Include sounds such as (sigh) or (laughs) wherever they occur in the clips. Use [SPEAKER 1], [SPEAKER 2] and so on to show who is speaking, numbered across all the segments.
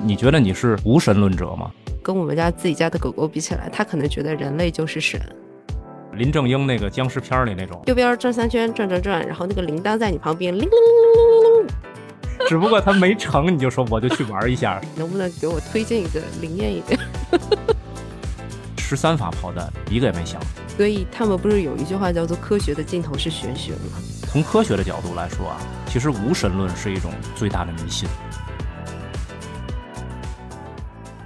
[SPEAKER 1] 你觉得你是无神论者吗？
[SPEAKER 2] 跟我们家自己家的狗狗比起来，它可能觉得人类就是神。
[SPEAKER 1] 林正英那个僵尸片里那种，
[SPEAKER 2] 右边转三圈，转转转，然后那个铃铛在你旁边，铃铃铃铃铃铃。
[SPEAKER 1] 只不过他没成，你就说我就去玩一下。(laughs)
[SPEAKER 2] 能不能给我推荐一个灵验一点？
[SPEAKER 1] 十三发炮弹一个也没响。
[SPEAKER 2] 所以他们不是有一句话叫做“科学的尽头是玄学”吗？
[SPEAKER 1] 从科学的角度来说啊，其实无神论是一种最大的迷信。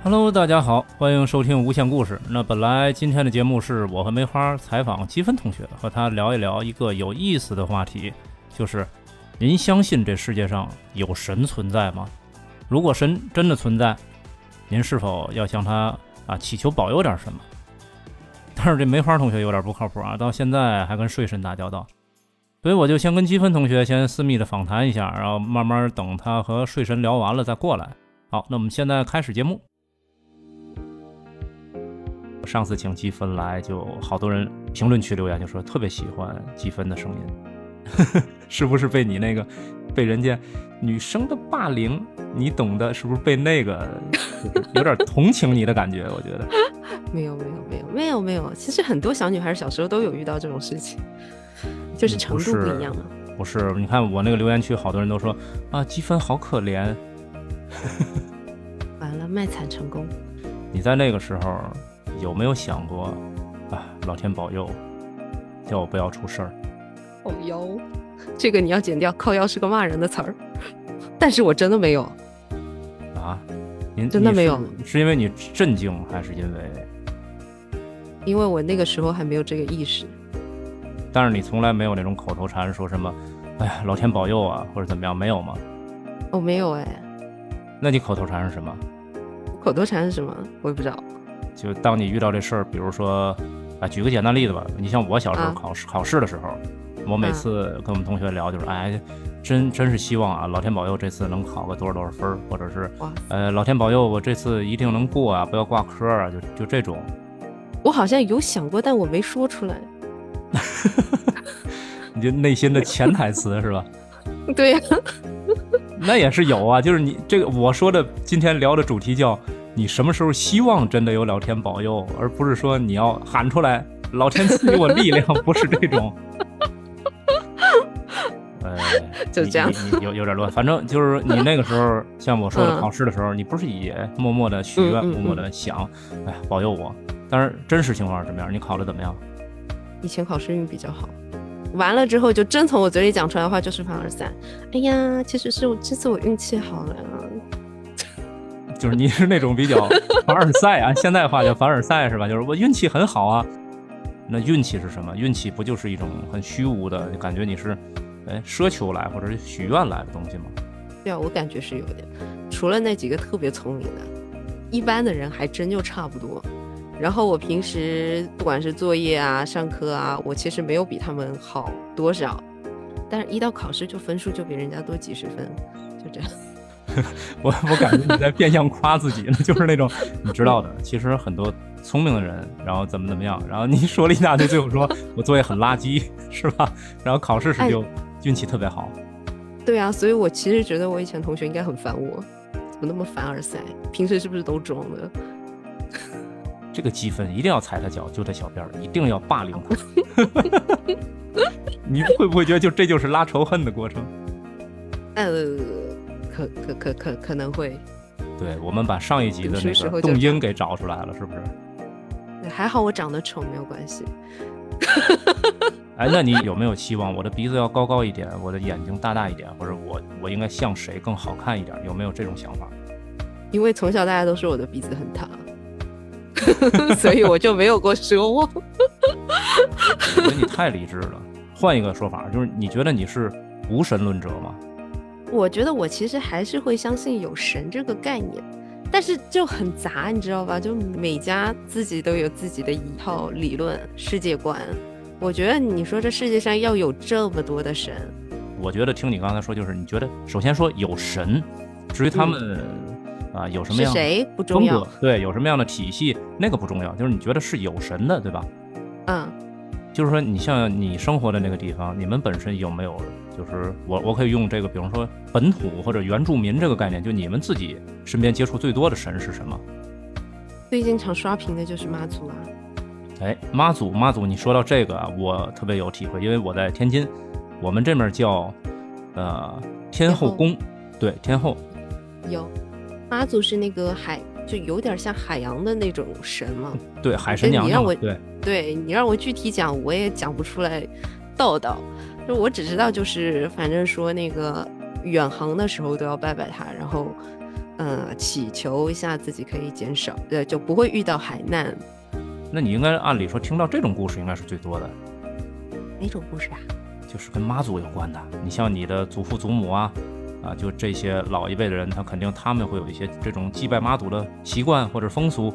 [SPEAKER 1] Hello，大家好，欢迎收听无限故事。那本来今天的节目是我和梅花采访积分同学，和他聊一聊一个有意思的话题，就是您相信这世界上有神存在吗？如果神真的存在，您是否要向他啊祈求保佑点什么？但是这梅花同学有点不靠谱啊，到现在还跟睡神打交道，所以我就先跟积分同学先私密的访谈一下，然后慢慢等他和睡神聊完了再过来。好，那我们现在开始节目。上次请积分来，就好多人评论区留言，就说特别喜欢积分的声音，(laughs) 是不是被你那个被人家女生的霸凌，你懂的？是不是被那个 (laughs) 有点同情你的感觉？我觉得
[SPEAKER 2] 没有没有没有没有没有，其实很多小女孩小时候都有遇到这种事情，就是程度不一样啊。
[SPEAKER 1] 不是，你看我那个留言区，好多人都说啊，积分好可怜，(laughs)
[SPEAKER 2] 完了卖惨成功。
[SPEAKER 1] 你在那个时候。有没有想过，啊，老天保佑，叫我不要出事儿。
[SPEAKER 2] 靠腰，这个你要剪掉。靠腰是个骂人的词儿，但是我真的没有。
[SPEAKER 1] 啊？您
[SPEAKER 2] 真的没有？
[SPEAKER 1] 是因为你震惊，还是因为？
[SPEAKER 2] 因为我那个时候还没有这个意识。
[SPEAKER 1] 但是你从来没有那种口头禅，说什么，哎呀，老天保佑啊，或者怎么样，没有吗？
[SPEAKER 2] 我没有哎。
[SPEAKER 1] 那你口头禅是什么？
[SPEAKER 2] 口头禅是什么？我也不知道。
[SPEAKER 1] 就当你遇到这事儿，比如说，啊，举个简单例子吧，你像我小时候考试考试的时候，我每次跟我们同学聊，就是哎，真真是希望啊，老天保佑这次能考个多少多少分儿，或者是，呃，老天保佑我这次一定能过啊，不要挂科啊，就就这种。
[SPEAKER 2] 我好像有想过，但我没说出来。(laughs)
[SPEAKER 1] 你就内心的潜台词是吧？(laughs)
[SPEAKER 2] 对呀。(laughs)
[SPEAKER 1] 那也是有啊，就是你这个我说的今天聊的主题叫。你什么时候希望真的有老天保佑，而不是说你要喊出来“老天赐给我力量”，不是这种。呃，(laughs)
[SPEAKER 2] 就这样，
[SPEAKER 1] 有有点乱。反正就是你那个时候，像我说的考试的时候，你不是也默默的许愿，默默的想，哎，保佑我。但是真实情况是什么样？你考的怎么样？
[SPEAKER 2] 以前考试运比较好，完了之后就真从我嘴里讲出来的话就是凡尔赛。哎呀，其实是我这次我运气好了。
[SPEAKER 1] 就是你是那种比较凡尔赛啊，现代话叫凡尔赛是吧？就是我运气很好啊。那运气是什么？运气不就是一种很虚无的感觉？你是哎奢求来或者是许愿来的东西吗？
[SPEAKER 2] 对啊，我感觉是有点。除了那几个特别聪明的，一般的人还真就差不多。然后我平时不管是作业啊、上课啊，我其实没有比他们好多少，但是一到考试就分数就比人家多几十分，就这样。(laughs)
[SPEAKER 1] 我我感觉你在变相夸自己呢，就是那种你知道的，(laughs) 其实很多聪明的人，然后怎么怎么样，然后你说了一大堆，最后说我作业很垃圾，是吧？(laughs) 然后考试时就运气特别好。
[SPEAKER 2] 对啊，所以我其实觉得我以前同学应该很烦我，怎么那么凡尔赛？平时是不是都装的？
[SPEAKER 1] 这个积分一定要踩他脚，揪他小辫儿，一定要霸凌他。你会不会觉得就这就是拉仇恨的过程？
[SPEAKER 2] 呃。可可可可可能会，
[SPEAKER 1] 对我们把上一集的那个动因给找出来了，是不是？
[SPEAKER 2] 还好我长得丑没有关系。(laughs)
[SPEAKER 1] 哎，那你有没有期望我的鼻子要高高一点，我的眼睛大大一点，或者我我应该像谁更好看一点？有没有这种想法？
[SPEAKER 2] 因为从小大家都说我的鼻子很塌，(laughs) 所以我就没有过奢望。(laughs)
[SPEAKER 1] 我觉得你太理智了。换一个说法，就是你觉得你是无神论者吗？
[SPEAKER 2] 我觉得我其实还是会相信有神这个概念，但是就很杂，你知道吧？就每家自己都有自己的一套理论世界观。我觉得你说这世界上要有这么多的神，
[SPEAKER 1] 我觉得听你刚才说，就是你觉得首先说有神，至于他们啊有什么样
[SPEAKER 2] 谁不重要，
[SPEAKER 1] 对，有什么样的体系那个不重要，就是你觉得是有神的，对吧？
[SPEAKER 2] 嗯。
[SPEAKER 1] 就是说，你像你生活的那个地方，你们本身有没有？就是我，我可以用这个，比方说本土或者原住民这个概念，就你们自己身边接触最多的神是什么？
[SPEAKER 2] 最近常刷屏的就是妈祖啊。
[SPEAKER 1] 哎，妈祖，妈祖，你说到这个啊，我特别有体会，因为我在天津，我们这面叫呃天后宫，对，天后。
[SPEAKER 2] 有，妈祖是那个海，就有点像海洋的那种神嘛。(laughs)
[SPEAKER 1] 对，海神娘娘。对，
[SPEAKER 2] 对你让我具体讲，我也讲不出来道道。就我只知道，就是反正说那个远航的时候都要拜拜他，然后，呃，祈求一下自己可以减少，呃，就不会遇到海难。
[SPEAKER 1] 那你应该按理说听到这种故事应该是最多的。
[SPEAKER 2] 哪种故事啊？
[SPEAKER 1] 就是跟妈祖有关的。你像你的祖父祖母啊，啊，就这些老一辈的人，他肯定他们会有一些这种祭拜妈祖的习惯或者风俗。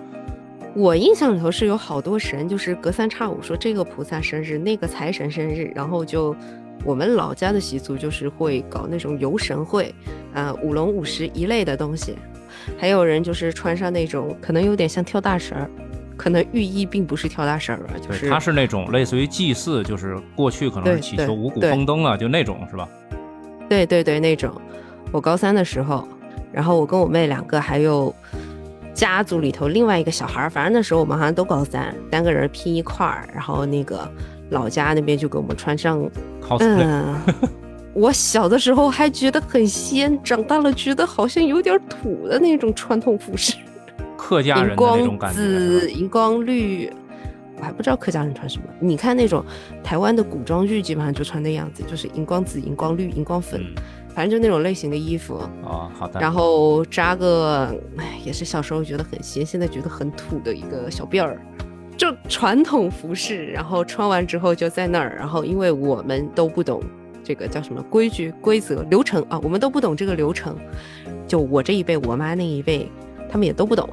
[SPEAKER 2] 我印象里头是有好多神，就是隔三差五说这个菩萨生日，那个财神生日，然后就我们老家的习俗就是会搞那种游神会，啊，舞龙舞狮一类的东西，还有人就是穿上那种可能有点像跳大神儿，可能寓意并不是跳大神儿吧，就是
[SPEAKER 1] 它是那种类似于祭祀，就是过去可能是祈求五谷丰登啊，就那种是吧？
[SPEAKER 2] 对对对，那种。我高三的时候，然后我跟我妹两个还有。家族里头另外一个小孩儿，反正那时候我们好像都高三，三个人拼一块儿，然后那个老家那边就给我们穿上。
[SPEAKER 1] 嗯，
[SPEAKER 2] 我小的时候还觉得很仙，长大了觉得好像有点土的那种传统服饰。(laughs)
[SPEAKER 1] 客家人
[SPEAKER 2] 的那种感觉。荧光紫、荧光绿，我还不知道客家人穿什么。你看那种台湾的古装剧，基本上就穿那样子，就是荧光紫、荧光绿、荧光粉。反正就那种类型的衣服
[SPEAKER 1] 哦，好的。
[SPEAKER 2] 然后扎个，哎，也是小时候觉得很新，现在觉得很土的一个小辫儿，就传统服饰。然后穿完之后就在那儿，然后因为我们都不懂这个叫什么规矩、规则、流程啊，我们都不懂这个流程。就我这一辈，我妈那一辈，他们也都不懂。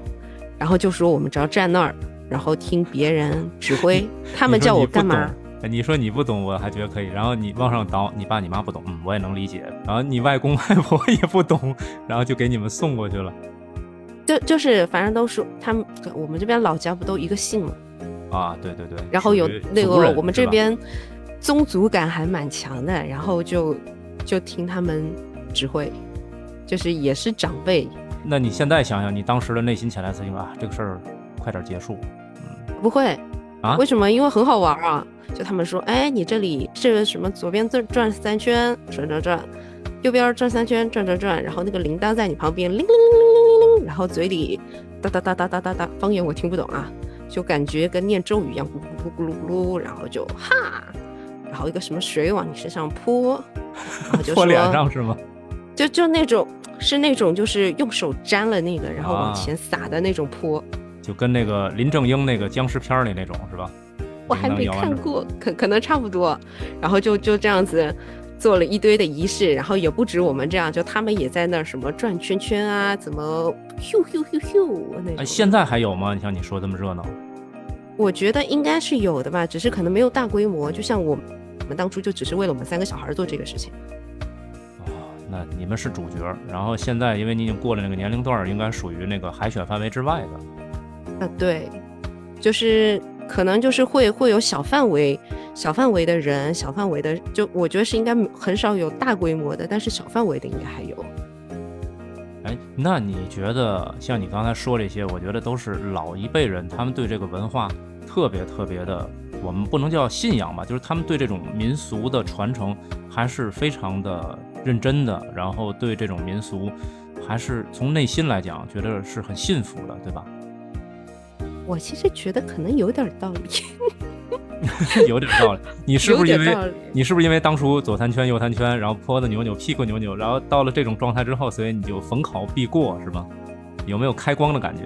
[SPEAKER 2] 然后就说我们只要站那儿，然后听别人指挥，(laughs) 他们叫我干嘛？
[SPEAKER 1] 你说你不懂，我还觉得可以。然后你往上倒，你爸你妈不懂，嗯，我也能理解。然后你外公外婆 (laughs) 也不懂，然后就给你们送过去了。
[SPEAKER 2] 就就是，反正都是他们，我们这边老家不都一个姓吗？
[SPEAKER 1] 啊，对对对。
[SPEAKER 2] 然后有那个我们这边宗族感还蛮强的，然后就就听他们指挥，就是也是长辈。
[SPEAKER 1] 那你现在想想，你当时的内心潜台词，啊，这个事儿快点结束。
[SPEAKER 2] 嗯，不会啊？为什么？因为很好玩啊。就他们说，哎，你这里这个什么，左边转转三圈，转转转，右边转三圈，转转转，然后那个铃铛在你旁边，铃铃铃铃铃铃，然后嘴里哒哒哒哒哒哒哒，方言我听不懂啊，就感觉跟念咒语一样，咕噜咕噜咕噜咕噜，然后就哈，然后一个什么水往你身上泼，然后就
[SPEAKER 1] 泼脸上是吗？
[SPEAKER 2] 就就那种是那种就是用手沾了那个，然后往前撒的那种泼，
[SPEAKER 1] 就跟那个林正英那个僵尸片里那种是吧？
[SPEAKER 2] 我还没看过，可可能差不多，然后就就这样子做了一堆的仪式，然后也不止我们这样，就他们也在那儿什么转圈圈啊，怎么咻咻咻咻那种。
[SPEAKER 1] 现在还有吗？你像你说这么热闹？
[SPEAKER 2] 我觉得应该是有的吧，只是可能没有大规模。就像我我们当初就只是为了我们三个小孩做这个事情。
[SPEAKER 1] 哦，那你们是主角，然后现在因为你已经过了那个年龄段，应该属于那个海选范围之外
[SPEAKER 2] 的。对，就是。可能就是会会有小范围、小范围的人，小范围的，就我觉得是应该很少有大规模的，但是小范围的应该还有。
[SPEAKER 1] 哎，那你觉得像你刚才说这些，我觉得都是老一辈人，他们对这个文化特别特别的，我们不能叫信仰吧，就是他们对这种民俗的传承还是非常的认真的，然后对这种民俗还是从内心来讲觉得是很信服的，对吧？
[SPEAKER 2] 我其实觉得可能有点道理，(laughs)
[SPEAKER 1] 有点道理。你是不是因为你是不是因为当初左三圈右三圈，然后坡子扭扭屁股扭扭，然后到了这种状态之后，所以你就逢考必过是吧？有没有开光的感觉？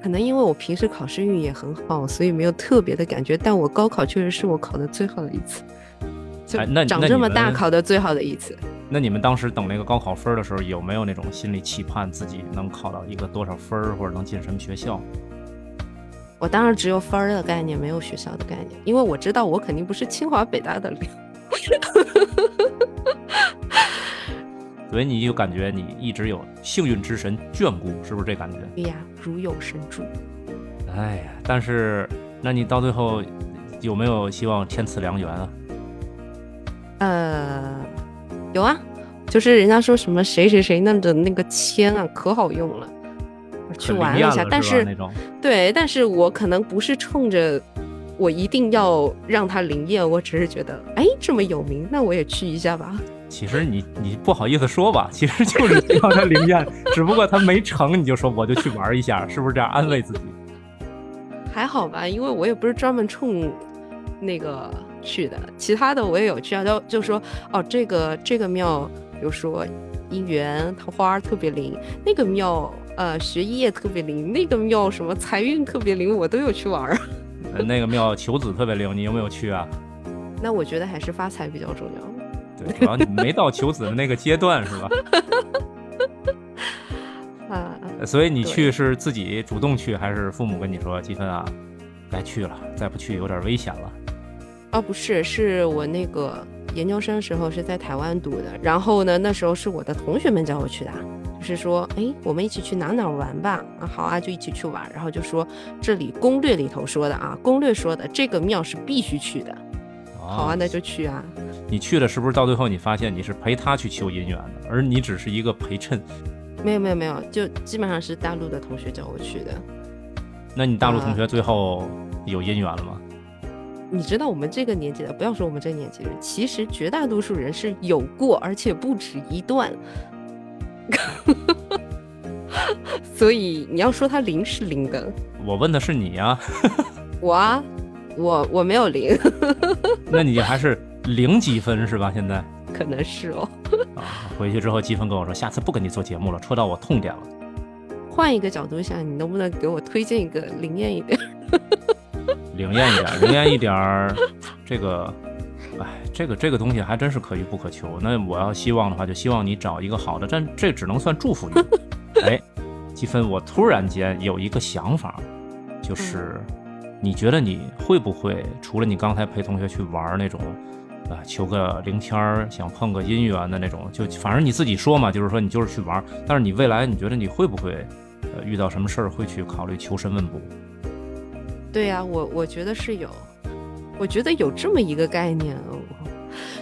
[SPEAKER 2] 可能因为我平时考试运也很好，所以没有特别的感觉。但我高考确实是我考的最好的一次，就长这么大考的最好的一次。
[SPEAKER 1] 那你们当时等那个高考分的时候，有没有那种心理期盼自己能考到一个多少分儿，或者能进什么学校？
[SPEAKER 2] 我当然只有分儿的概念，没有学校的概念，因为我知道我肯定不是清华北大的料。(laughs)
[SPEAKER 1] 所以你就感觉你一直有幸运之神眷顾，是不是这感觉？
[SPEAKER 2] 对呀，如有神助。
[SPEAKER 1] 哎呀，但是那你到最后有没有希望天赐良缘啊？
[SPEAKER 2] 呃，有啊，就是人家说什么谁谁谁那的那个签啊，可好用了，去玩了一下。但
[SPEAKER 1] 是
[SPEAKER 2] 对，但是我可能不是冲着我一定要让它灵验，我只是觉得，哎，这么有名，那我也去一下吧。
[SPEAKER 1] 其实你你不好意思说吧，其实就是让它灵验，只不过它没成，你就说我就去玩一下，是不是这样安慰自己？
[SPEAKER 2] 还好吧，因为我也不是专门冲那个去的，其他的我也有去啊，就就说哦，这个这个庙。比如说姻缘桃花特别灵，那个庙呃学业特别灵，那个庙什么财运特别灵，我都有去玩儿。(laughs)
[SPEAKER 1] 那个庙求子特别灵，你有没有去啊？
[SPEAKER 2] 那我觉得还是发财比较重要。
[SPEAKER 1] 对，主要你没到求子的那个阶段是吧？(laughs)
[SPEAKER 2] 啊，
[SPEAKER 1] 所以你去是自己主动去，还是父母跟你说积分啊，该去了，再不去有点危险了？
[SPEAKER 2] 啊，不是，是我那个。研究生时候是在台湾读的，然后呢，那时候是我的同学们叫我去的，就是说，哎，我们一起去哪哪玩吧，啊，好啊，就一起去玩，然后就说这里攻略里头说的啊，攻略说的这个庙是必须去的，好啊，那就去啊。
[SPEAKER 1] 你去了是不是到最后你发现你是陪他去求姻缘的，而你只是一个陪衬？
[SPEAKER 2] 没有没有没有，就基本上是大陆的同学叫我去的。
[SPEAKER 1] 那你大陆同学最后有姻缘了吗？
[SPEAKER 2] 你知道我们这个年纪的，不要说我们这个年纪人，其实绝大多数人是有过，而且不止一段。(laughs) 所以你要说他零是零的，
[SPEAKER 1] 我问的是你呀。(laughs)
[SPEAKER 2] 我啊，我我没有零。(laughs)
[SPEAKER 1] 那你还是零积分是吧？现在
[SPEAKER 2] 可能是哦。
[SPEAKER 1] 啊，回去之后积分跟我说，下次不跟你做节目了，戳到我痛点了。
[SPEAKER 2] 换一个角度想，你能不能给我推荐一个灵验一点？
[SPEAKER 1] 灵验一点，灵验一点儿，这个，哎，这个这个东西还真是可遇不可求。那我要希望的话，就希望你找一个好的，但这只能算祝福你。哎，积分，我突然间有一个想法，就是你觉得你会不会除了你刚才陪同学去玩那种，啊，求个灵签儿，想碰个姻缘的那种，就反正你自己说嘛，就是说你就是去玩。但是你未来你觉得你会不会，呃，遇到什么事儿会去考虑求神问卜？
[SPEAKER 2] 对呀，我我觉得是有，我觉得有这么一个概念哦，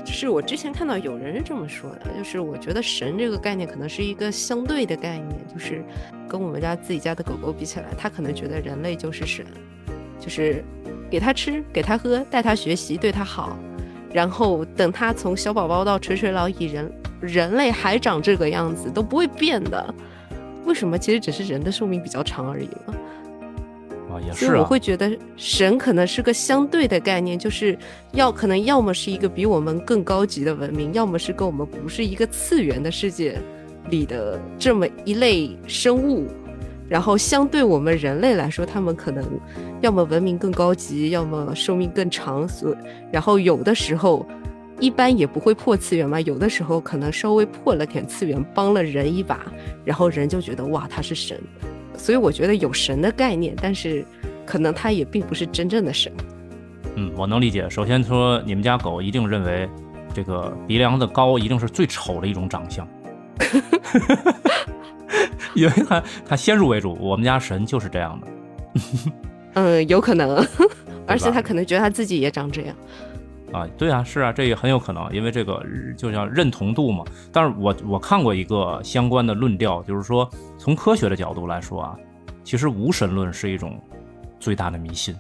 [SPEAKER 2] 就是我之前看到有人是这么说的，就是我觉得神这个概念可能是一个相对的概念，就是跟我们家自己家的狗狗比起来，他可能觉得人类就是神，就是给他吃，给他喝，带他学习，对他好，然后等他从小宝宝到垂垂老矣，人人类还长这个样子都不会变的，为什么？其实只是人的寿命比较长而已嘛嘛。所以我会觉得神可能是个相对的概念，就是要可能要么是一个比我们更高级的文明，要么是跟我们不是一个次元的世界里的这么一类生物。然后相对我们人类来说，他们可能要么文明更高级，要么寿命更长。所然后有的时候一般也不会破次元嘛，有的时候可能稍微破了点次元，帮了人一把，然后人就觉得哇他是神。所以我觉得有神的概念，但是可能它也并不是真正的神。
[SPEAKER 1] 嗯，我能理解。首先说，你们家狗一定认为这个鼻梁子高一定是最丑的一种长相，(laughs) 因为它它先入为主，我们家神就是这样的。(laughs)
[SPEAKER 2] 嗯，有可能，而且他可能觉得他自己也长这样。
[SPEAKER 1] 啊，对啊，是啊，这也很有可能，因为这个就叫认同度嘛。但是我我看过一个相关的论调，就是说从科学的角度来说啊，其实无神论是一种最大的迷信。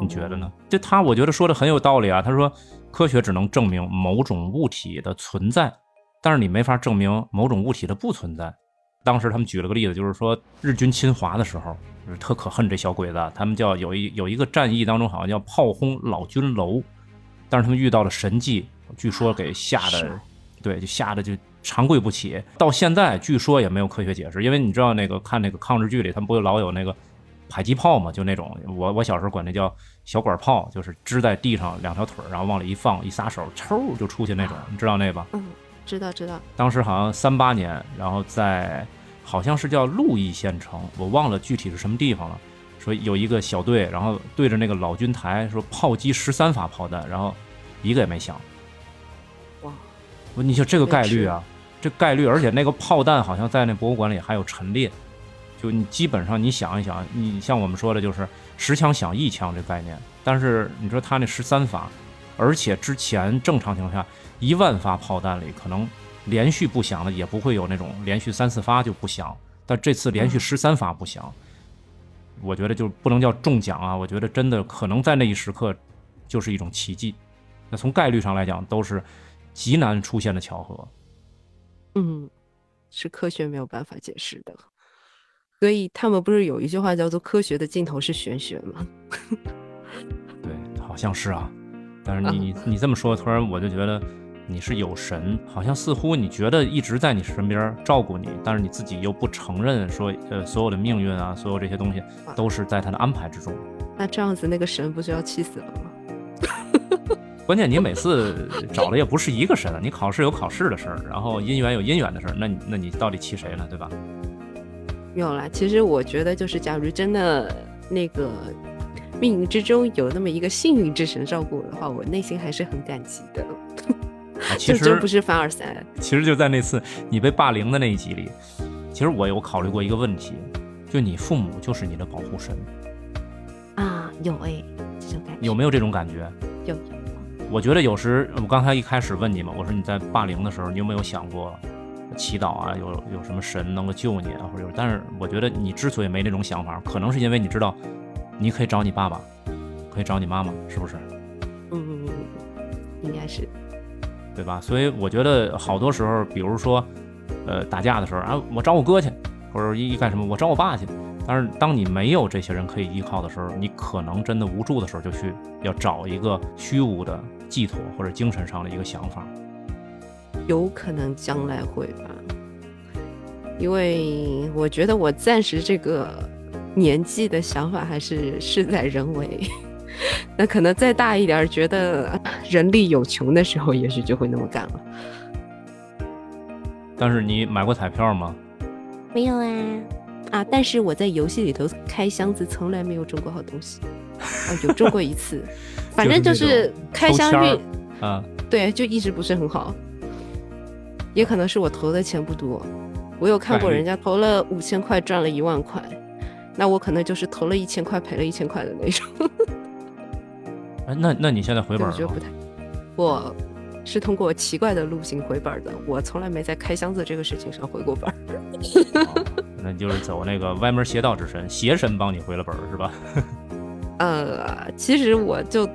[SPEAKER 1] 你觉得呢？就他，我觉得说的很有道理啊。他说科学只能证明某种物体的存在，但是你没法证明某种物体的不存在。当时他们举了个例子，就是说日军侵华的时候，就是特可恨这小鬼子，他们叫有一有一个战役当中好像叫炮轰老君楼。但是他们遇到了神迹，据说给吓得，对，就吓得就长跪不起。到现在据说也没有科学解释，因为你知道那个看那个抗日剧里，他们不就老有那个迫击炮嘛？就那种我我小时候管那叫小管炮，就是支在地上两条腿，然后往里一放，一撒手，抽就出去那种，你知道那吧？
[SPEAKER 2] 嗯，知道知道。
[SPEAKER 1] 当时好像三八年，然后在好像是叫鹿邑县城，我忘了具体是什么地方了。说有一个小队，然后对着那个老军台说炮击十三发炮弹，然后。一个也没响，
[SPEAKER 2] 哇！
[SPEAKER 1] 你就这个概率啊，这概率，而且那个炮弹好像在那博物馆里还有陈列，就你基本上你想一想，你像我们说的，就是十枪响一枪这概念，但是你说他那十三发，而且之前正常情况下一万发炮弹里可能连续不响的也不会有那种连续三四发就不响，但这次连续十三发不响，我觉得就不能叫中奖啊，我觉得真的可能在那一时刻就是一种奇迹。那从概率上来讲，都是极难出现的巧合。
[SPEAKER 2] 嗯，是科学没有办法解释的。所以他们不是有一句话叫做“科学的尽头是玄学”吗？(laughs)
[SPEAKER 1] 对，好像是啊。但是你你这么说，突然我就觉得你是有神，好像似乎你觉得一直在你身边照顾你，但是你自己又不承认说，呃，所有的命运啊，所有这些东西都是在他的安排之中。
[SPEAKER 2] 那这样子，那个神不就要气死了吗？(laughs)
[SPEAKER 1] 关键你每次找的也不是一个神，你考试有考试的事儿，然后姻缘有姻缘的事儿，那你那你到底气谁呢？对吧？
[SPEAKER 2] 没有了，其实我觉得就是，假如真的那个命运之中有那么一个幸运之神照顾我的话，我内心还是很感激的。(laughs)
[SPEAKER 1] 其实
[SPEAKER 2] 真不是凡尔赛。
[SPEAKER 1] 其实就在那次你被霸凌的那一集里，其实我有考虑过一个问题，就你父母就是你的保护神
[SPEAKER 2] 啊？有哎，这种感觉
[SPEAKER 1] 有没有这种感觉？
[SPEAKER 2] 有。
[SPEAKER 1] 我觉得有时我刚才一开始问你嘛，我说你在霸凌的时候，你有没有想过？祈祷啊，有有什么神能够救你啊，或者有，但是我觉得你之所以没那种想法，可能是因为你知道，你可以找你爸爸，可以找你妈妈，是不是？
[SPEAKER 2] 嗯，应该是，
[SPEAKER 1] 对吧？所以我觉得好多时候，比如说，呃，打架的时候啊，我找我哥去，或者一干什么，我找我爸去。但是当你没有这些人可以依靠的时候，你可能真的无助的时候，就去要找一个虚无的寄托或者精神上的一个想法。
[SPEAKER 2] 有可能将来会吧，因为我觉得我暂时这个年纪的想法还是事在人为。(laughs) 那可能再大一点，觉得人力有穷的时候，也许就会那么干了。
[SPEAKER 1] 但是你买过彩票吗？
[SPEAKER 2] 没有啊，啊！但是我在游戏里头开箱子，从来没有中过好东西。啊，有中过一次，(laughs) 反正就是开箱运
[SPEAKER 1] 啊，
[SPEAKER 2] 对，就一直不是很好。也可能是我投的钱不多，我有看过人家投了五千块赚了一万块，那我可能就是投了一千块赔了一千块的那种。(laughs)
[SPEAKER 1] 哎，那那你现在回本了？
[SPEAKER 2] 我觉得不太，我是通过奇怪的路径回本的，我从来没在开箱子这个事情上回过本。(laughs)
[SPEAKER 1] 那就是走那个歪门邪道之神，邪神帮你回了本是吧？(laughs)
[SPEAKER 2] 呃，其实我就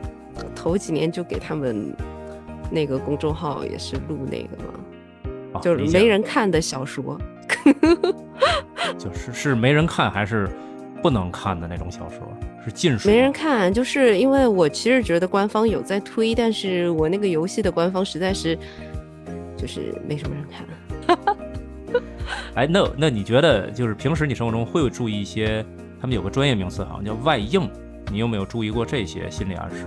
[SPEAKER 2] 头几年就给他们那个公众号也是录那个嘛。就是没人看的小说，
[SPEAKER 1] 就是是没人看还是不能看的那种小说，是禁书。
[SPEAKER 2] 没人看，就是因为我其实觉得官方有在推，但是我那个游戏的官方实在是就是没什么人看。(laughs)
[SPEAKER 1] 哎，那那你觉得就是平时你生活中会有注意一些？他们有个专业名词，好像叫外应，你有没有注意过这些心理暗示？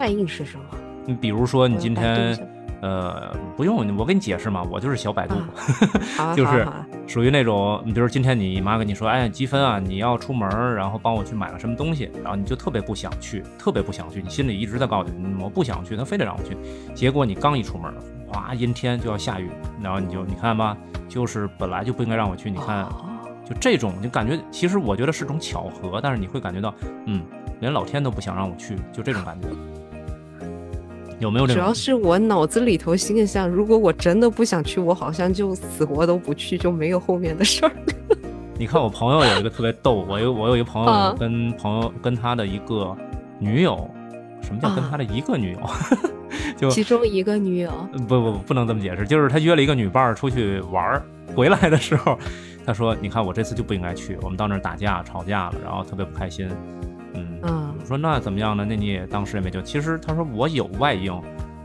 [SPEAKER 2] 外应是什么？
[SPEAKER 1] 你比如说你今天。呃，不用，我给你解释嘛，我就是小百度，(laughs) 就是属于那种，你比如今天你妈跟你说，哎，积分啊，你要出门，然后帮我去买个什么东西，然后你就特别不想去，特别不想去，你心里一直在告诉你，我不想去，他非得让我去，结果你刚一出门，哗，阴天就要下雨，然后你就你看吧，就是本来就不应该让我去，你看，就这种，就感觉其实我觉得是种巧合，但是你会感觉到，嗯，连老天都不想让我去，就这种感觉。有没有这
[SPEAKER 2] 主要是我脑子里头心里想，如果我真的不想去，我好像就死活都不去，就没有后面的事儿。
[SPEAKER 1] 你看我朋友有一个特别逗，我有我有一个朋友跟朋友跟他的一个女友，什么叫跟他的一个女友？(laughs) 就
[SPEAKER 2] 其中一个女友？
[SPEAKER 1] 不不不，不能这么解释，就是他约了一个女伴儿出去玩儿，回来的时候，他说：“你看我这次就不应该去，我们到那儿打架吵架了，然后特别不开心。”嗯，我说那怎么样呢？那你也当时也没救。其实他说我有外应，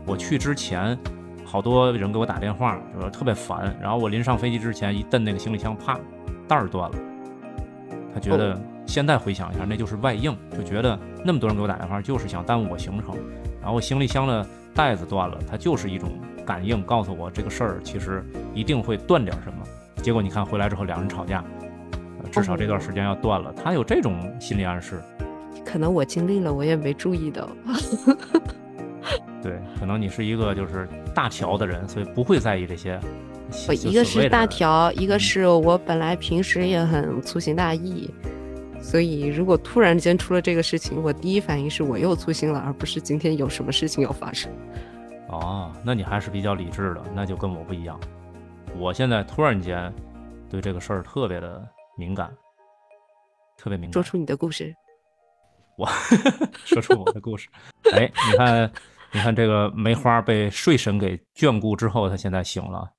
[SPEAKER 1] 我去之前，好多人给我打电话，就说特别烦。然后我临上飞机之前一蹬那个行李箱，啪，带儿断了。他觉得现在回想一下，那就是外应，就觉得那么多人给我打电话，就是想耽误我行程。然后行李箱的带子断了，它就是一种感应，告诉我这个事儿其实一定会断点什么。结果你看回来之后，两人吵架，至少这段时间要断了。他有这种心理暗示。
[SPEAKER 2] 可能我经历了，我也没注意到。(laughs)
[SPEAKER 1] 对，可能你是一个就是大条的人，所以不会在意这些。
[SPEAKER 2] 我一个是大条，一个是我本来平时也很粗心大意，所以如果突然间出了这个事情，我第一反应是我又粗心了，而不是今天有什么事情要发生。(laughs)
[SPEAKER 1] 哦，那你还是比较理智的，那就跟我不一样。我现在突然间对这个事儿特别的敏感，特别敏感。
[SPEAKER 2] 说出你的故事。
[SPEAKER 1] 我说出我的故事。哎，你看，你看这个梅花被睡神给眷顾之后，他现在醒了。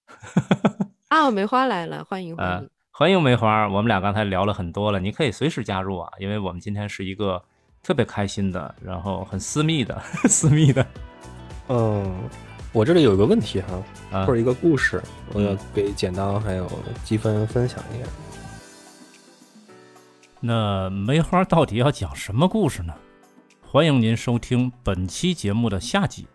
[SPEAKER 2] 啊，梅花来了，欢迎欢迎
[SPEAKER 1] 欢迎梅花。我们俩刚才聊了很多了，你可以随时加入啊，因为我们今天是一个特别开心的，然后很私密的 (laughs) 私密的。
[SPEAKER 3] 嗯，我这里有一个问题哈，啊或者一个故事，我要给剪刀还有积分分享一下。
[SPEAKER 1] 那梅花到底要讲什么故事呢？欢迎您收听本期节目的下集。